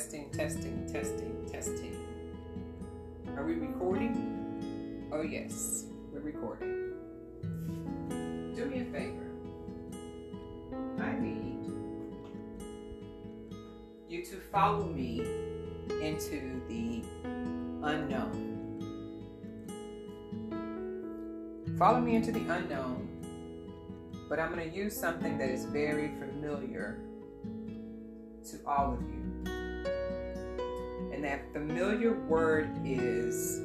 Testing, testing, testing, testing. Are we recording? Oh, yes, we're recording. Do me a favor. I need you to follow me into the unknown. Follow me into the unknown, but I'm going to use something that is very familiar to all of you. And that familiar word is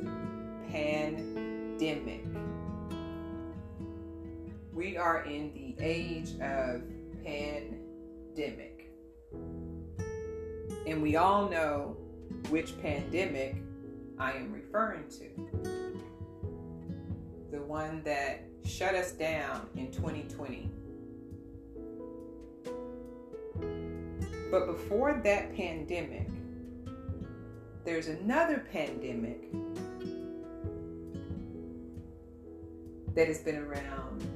pandemic. We are in the age of pandemic. And we all know which pandemic I am referring to. The one that shut us down in 2020 But before that pandemic, there's another pandemic that has been around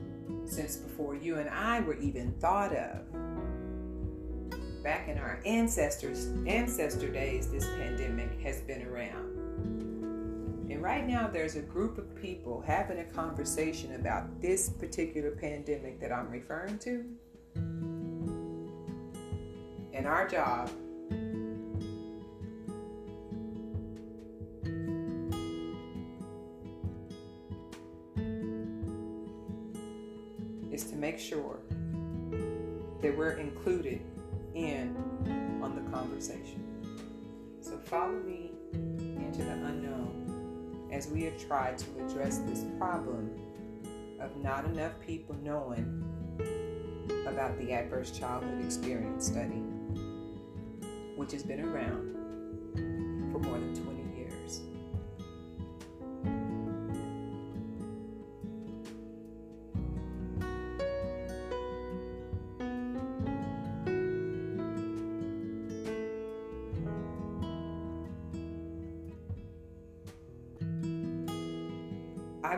since before you and I were even thought of. Back in our ancestors ancestor days, this pandemic has been around. And right now there's a group of people having a conversation about this particular pandemic that I'm referring to and our job is to make sure that we're included in on the conversation. So follow me into the unknown as we have tried to address this problem of not enough people knowing about the Adverse Childhood Experience Study which has been around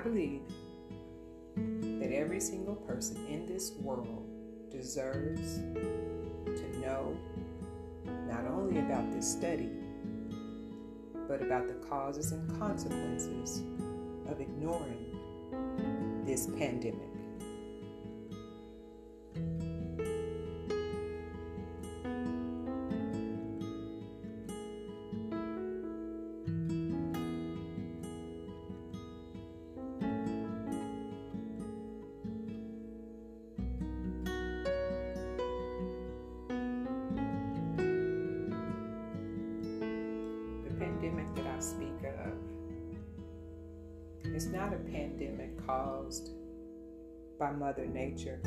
believe that every single person in this world deserves to know not only about this study, but about the causes and consequences of ignoring this pandemic. pandemic is not a pandemic caused by Mother Nature.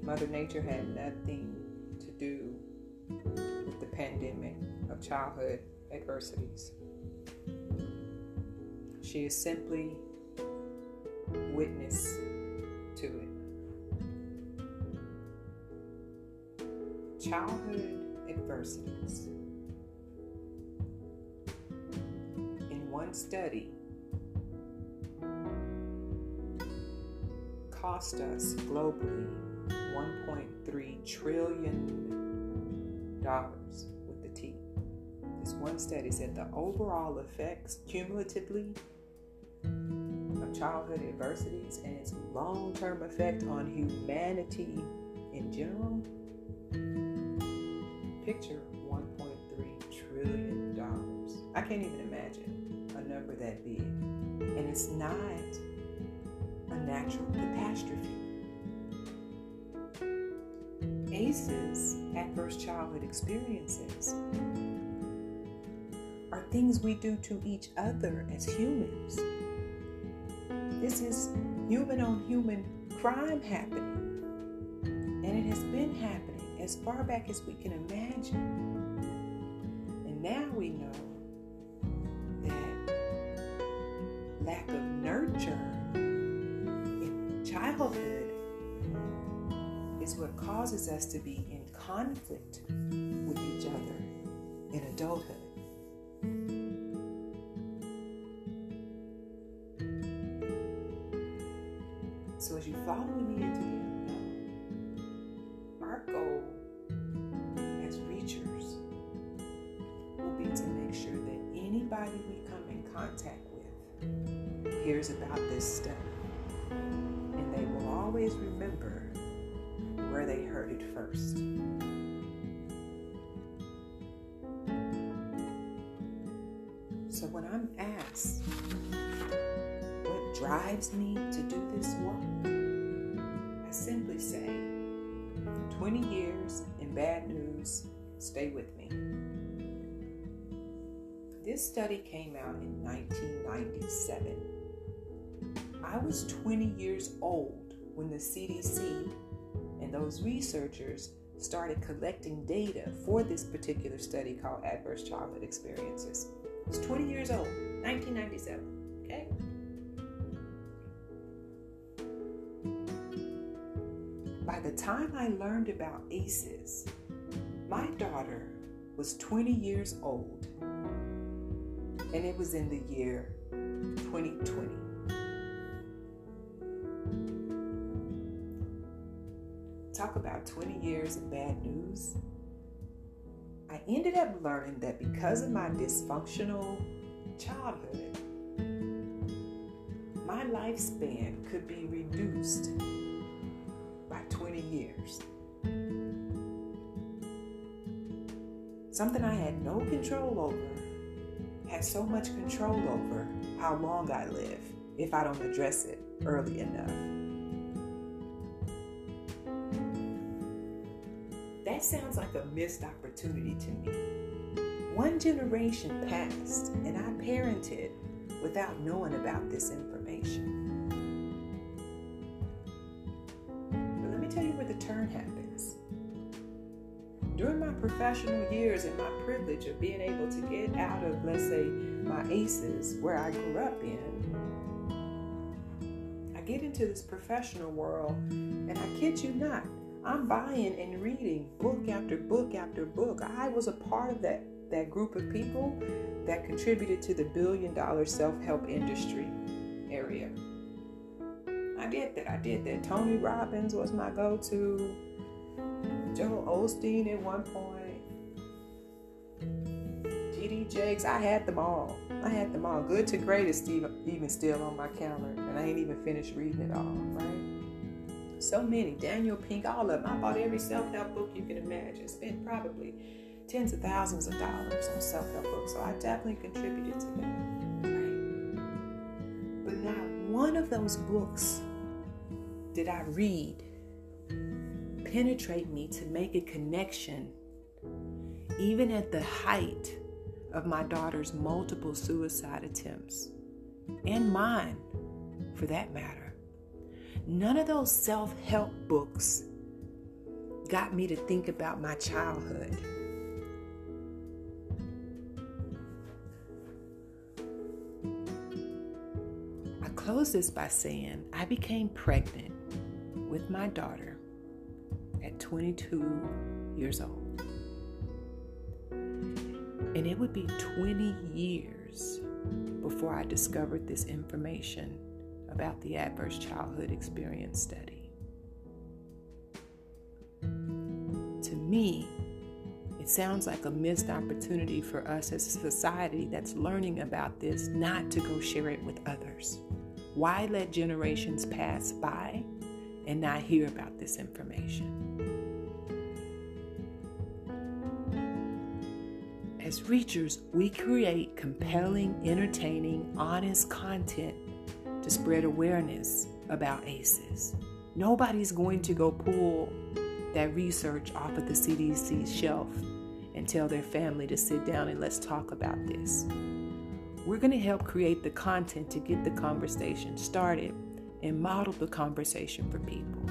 Mother Nature had nothing to do with the pandemic of childhood adversities. She is simply witness to it. Childhood adversities one study cost us globally 1.3 trillion dollars with the T. This one study said the overall effects cumulatively of childhood adversities and its long-term effect on humanity in general picture 1.3 trillion dollars. I can't even imagine number that big. And it's not a natural catastrophe. ACEs, adverse childhood experiences, are things we do to each other as humans. This is human on human crime happening. And it has been happening as far back as we can imagine. And now we know lack of nurture in childhood is what causes us to be in conflict with each other in adulthood. So, as you follow me into the unknown, our goal as reachers will be to make sure that anybody we come in contact hears about this study. And they will always remember where they heard it first. So when I'm asked what drives me to do this work, I simply say 20 years in bad news, stay with me. This study came out in 1997. I was 20 years old when the CDC and those researchers started collecting data for this particular study called Adverse Childhood Experiences. I was 20 years old, 1997. Okay? By the time I learned about ACEs, my daughter was 20 years old, and it was in the year 2020. Talk about 20 years of bad news. I ended up learning that because of my dysfunctional childhood, my lifespan could be reduced by 20 years. Something I had no control over had so much control over how long I live if I don't address it early enough. That sounds like a missed opportunity to me. One generation passed, and I parented without knowing about this information. But let me tell you where the turn happens. During my professional years and my privilege of being able to get out of, let's say, my ACEs, where I grew up in, I get into this professional world, and I kid you not, I'm buying and reading book after book after book. I was a part of that, that group of people that contributed to the billion dollar self help industry area. I did that. I did that. Tony Robbins was my go to. Joel Osteen at one point. TD Jakes. I had them all. I had them all. Good to great is even still on my calendar. And I ain't even finished reading it all, right? So many. Daniel Pink, all of them. I bought every self help book you can imagine. Spent probably tens of thousands of dollars on self help books. So I definitely contributed to that. But not one of those books did I read penetrate me to make a connection, even at the height of my daughter's multiple suicide attempts, and mine for that matter. None of those self help books got me to think about my childhood. I close this by saying I became pregnant with my daughter at 22 years old. And it would be 20 years before I discovered this information about the Adverse Childhood Experience Study. To me, it sounds like a missed opportunity for us as a society that's learning about this not to go share it with others. Why let generations pass by and not hear about this information? As reachers, we create compelling, entertaining, honest content to spread awareness about ACEs. Nobody's going to go pull that research off of the CDC shelf and tell their family to sit down and let's talk about this. We're going to help create the content to get the conversation started and model the conversation for people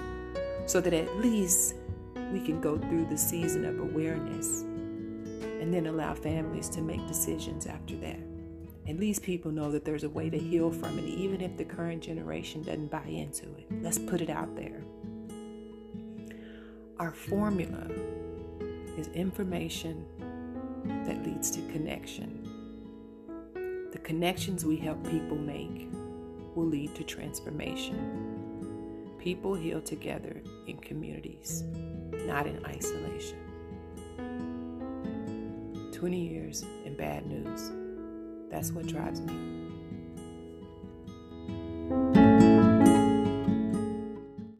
so that at least we can go through the season of awareness and then allow families to make decisions after that. At least people know that there's a way to heal from it, even if the current generation doesn't buy into it. Let's put it out there. Our formula is information that leads to connection. The connections we help people make will lead to transformation. People heal together in communities, not in isolation. 20 years in bad news. That's what drives me.